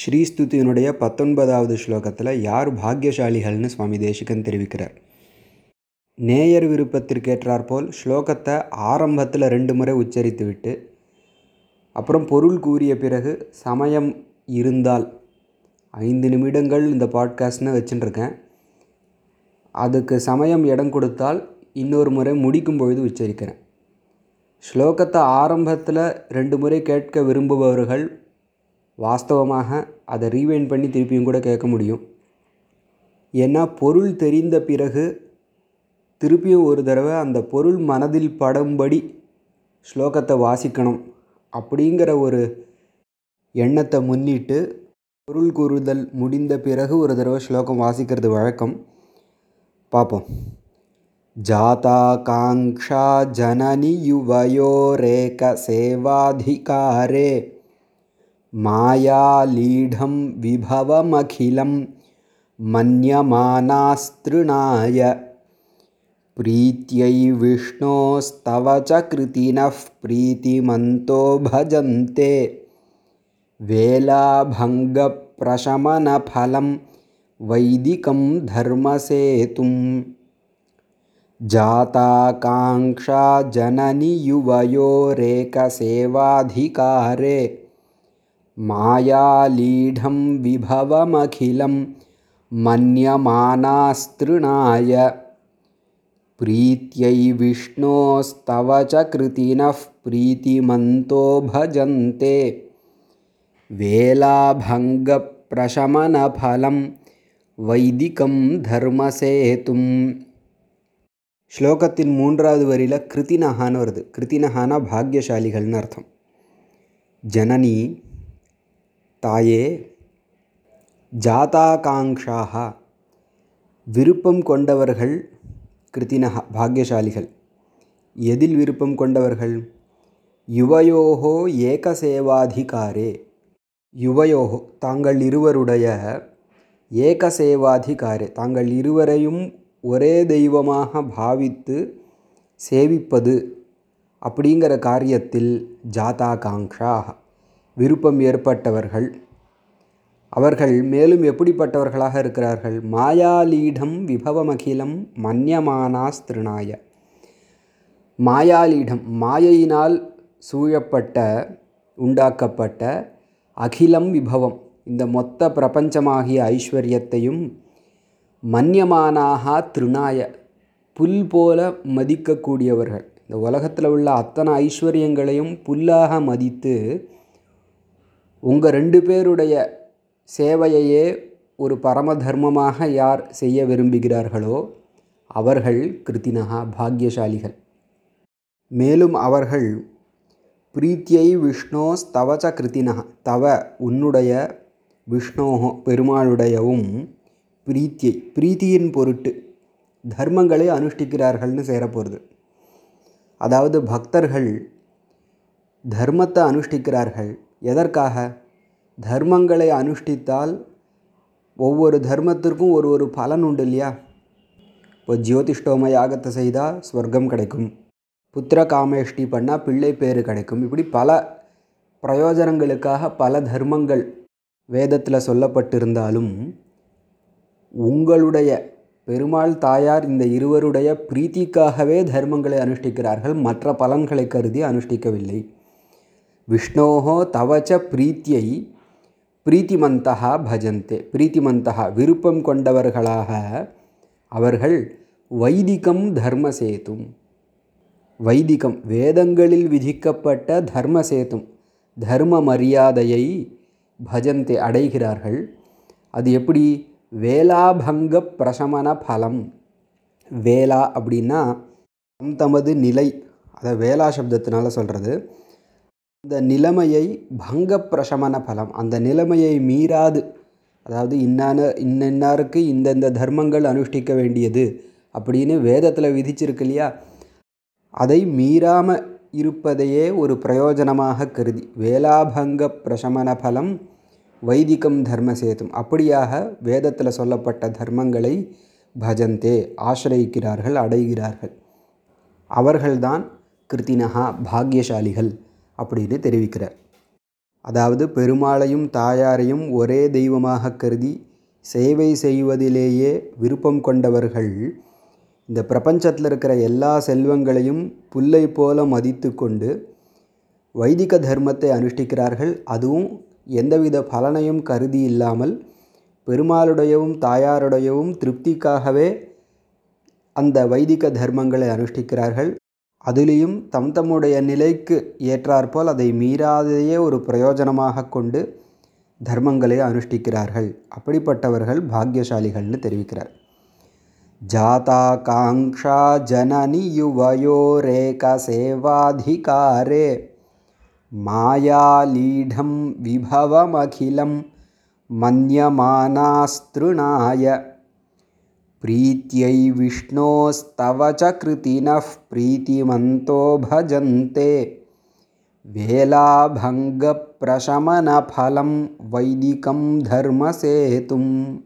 ஸ்ரீஸ்துதியினுடைய பத்தொன்பதாவது ஸ்லோகத்தில் யார் பாக்யசாலிகள்னு சுவாமி தேசிகன் தெரிவிக்கிறார். நேயர் விருப்பத்திற்கேற்றாற்போல் ஸ்லோகத்தை ஆரம்பத்தில் ரெண்டு முறை உச்சரித்துவிட்டு அப்புறம் பொருள் கூறிய பிறகு சமயம் இருந்தால் ஐந்து நிமிடங்கள் இந்த பாட்காஸ்ட்னு வச்சுட்டுருக்கேன். அதுக்கு சமயம் இடம் கொடுத்தால் இன்னொரு முறை முடிக்கும் பொழுது உச்சரிக்கிறேன். ஸ்லோகத்தை ஆரம்பத்தில் ரெண்டு முறை கேட்க விரும்புபவர்கள் வாஸ்தவமாக அதை ரீவைண்ட் பண்ணி திருப்பியும் கூட கேட்க முடியும் ஏன்னா பொருள் தெரிந்த பிறகு திருப்பியும் ஒரு தடவை அந்த பொருள் மனதில் படும்படி ஸ்லோகத்தை வாசிக்கணும் அப்படிங்கிற ஒரு எண்ணத்தை முன்னிட்டு பொருள் கூறுதல் முடிந்த பிறகு ஒரு தடவை ஸ்லோகம் வாசிக்கிறது வழக்கம் பார்ப்போம் जाताकाङ्क्षा जननि युवयोरेकसेवाधिकारे मायालीढं विभवमखिलं मन्यमानास्तृणाय। प्रीत्यै विष्णोस्तव च कृतिनः प्रीतिमन्तो भजन्ते। वेलाभङ्गप्रशमनफलं वैदिकं धर्मसेतुम् जाताकाङ्क्षा जननि युवयोरेकसेवाधिकारे मायालीढं विभवमखिलं मन्यमानास्तृणाय प्रीत्यै विष्णोस्तव च कृतिनः प्रीतिमन्तो भजन्ते वेलाभङ्गप्रशमनफलं वैदिकं धर्मसेतुम् ஸ்லோகத்தின் மூன்றாவது வரியில் கிருத்தினஹான்னு வருது கிருத்தினஹானா பாக்யசாலிகள்னு அர்த்தம் ஜனனி தாயே ஜாதாகாங்ஷாக விருப்பம் கொண்டவர்கள் கிருத்தினஹா பாக்யசாலிகள். எதில் விருப்பம் கொண்டவர்கள்? யுவயோகோ ஏகசேவாதிகாரே. யுவயோகோ தாங்கள் இருவருடைய ஏகசேவாதிகாரே. தாங்கள் இருவரையும் ஒரே தெய்வமாக பாவித்து சேவிப்பது அப்படிங்கிற காரியத்தில் ஜாதாகாங்ஷாக விருப்பம் ஏற்பட்டவர்கள். அவர்கள் மேலும் எப்படிப்பட்டவர்களாக இருக்கிறார்கள்? மாயாலீடம் விபவமகிலம் மன்யமானாஸ்திருநாய. மாயாலீடம் மாயையினால் சூழப்பட்ட உண்டாக்கப்பட்ட அகிலம் விபவம். இந்த மொத்த பிரபஞ்சமாகிய ஐஸ்வர்யத்தையும் மன்யமானாக திருநாய புல் போல மதிக்கக்கூடியவர்கள். இந்த உலகத்தில் உள்ள அத்தனை ஐஸ்வர்யங்களையும் புல்லாக மதித்து உங்கள் ரெண்டு பேருடைய சேவையையே ஒரு பரம தர்மமாக யார் செய்ய விரும்புகிறார்களோ அவர்கள் கிருத்தினகா பாக்யசாலிகள். மேலும் அவர்கள் பிரீத்தியை விஷ்ணோஸ் தவச்ச கிருத்தினக தவ உன்னுடைய விஷ்ணோஹோ பெருமாளுடையவும் பிரீத்தியை பிரீத்தியின் பொருட்டு தர்மங்களை அனுஷ்டிக்கிறார்கள்னு சேரப்போகிறது அதாவது பக்தர்கள் தர்மத்தை அனுஷ்டிக்கிறார்கள் எதற்காக? தர்மங்களை அனுஷ்டித்தால் ஒவ்வொரு தர்மத்திற்கும் ஒரு ஒரு பலன் உண்டு இல்லையா? இப்போ ஜோதிஷ்டோம யாகத்தை செய்தால் ஸ்வர்க்கம் கிடைக்கும். புத்திர காமேஷ்டி பண்ணால் பிள்ளை பேர் கிடைக்கும். இப்படி பல பிரயோஜனங்களுக்காக பல தர்மங்கள் வேதத்தில் சொல்லப்பட்டிருந்தாலும் உங்களுடைய பெருமாள் தாயார் இந்த இருவருடைய பிரீத்திக்காகவே தர்மங்களை அனுஷ்டிக்கிறார்கள். மற்ற பலன்களை கருதி அனுஷ்டிக்கவில்லை. விஷ்ணோ தவச்ச பிரீத்தியை பிரீத்திமந்தகா பஜந்தே பிரீத்திமந்தகா விருப்பம் கொண்டவர்களாக அவர்கள் வைதிகம் தர்ம சேத்தும் வைதிகம் வேதங்களில் விதிக்கப்பட்ட தர்ம சேத்தும் தர்ம மரியாதையை பஜந்தே அடைகிறார்கள்। அது எப்படி? வேலாபங்க பிரசமன பலம்। வேலா அப்படின்னா தம் தமது நிலை அதை வேலா சப்தத்தினால சொல்கிறது இந்த நிலைமையை பங்க பிரசமன பலம் அந்த நிலைமையை மீறாது. அதாவது இன்னான இன்னின்னாருக்கு இந்தந்த தர்மங்கள் அனுஷ்டிக்க வேண்டியது அப்படின்னு வேதத்தில் விதிச்சிருக்கு இல்லையா? அதை மீறாமல் இருப்பதையே ஒரு பிரயோஜனமாக கருதி. வேலாபங்க பிரசமன பலம் வைதிகம் தர்ம சேதும் அப்படியாக வேதத்தில் சொல்லப்பட்ட தர்மங்களை பஜந்தே ஆசிரயிக்கிறார்கள் அடைகிறார்கள். அவர்கள்தான் கிருத்தினஹா பாக்யசாலிகள். அப்படின்னு தெரிவிக்கிறார். அதாவது பெருமாளையும் தாயாரையும் ஒரே தெய்வமாக கருதி சேவை செய்வதிலேயே விருப்பம் கொண்டவர்கள் இந்த பிரபஞ்சத்தில் இருக்கிற எல்லா செல்வங்களையும் புல்லை போல மதித்து கொண்டு வைதிக தர்மத்தை அனுஷ்டிக்கிறார்கள். அதுவும் எந்தவித பலனையும் கருதி இல்லாமல் பெருமாளுடையவும் தாயாருடையவும் திருப்திக்காகவே அந்த வைதிக தர்மங்களை அனுஷ்டிக்கிறார்கள். அதிலேயும் தம் தம்முடைய நிலைக்கு ஏற்றாற்போல் அதை மீறாதையே ஒரு பிரயோஜனமாக கொண்டு தர்மங்களை அனுஷ்டிக்கிறார்கள். அப்படிப்பட்டவர்கள் பாக்யசாலிகள்னு தெரிவிக்கிறார். ஜாதா காங்ஷா ஜனனி யுவயோரேக சேவாதிகாரே. மாயாலீடம் விபவமகிலம் மன்யமானாஸ்திருணாய प्रीत्यै विष्णोस्तव च कृतिनः प्रीतिमन्तो भजन्ते। वेलाभङ्गप्रशमनफलं वैदिकं धर्मसेतुम्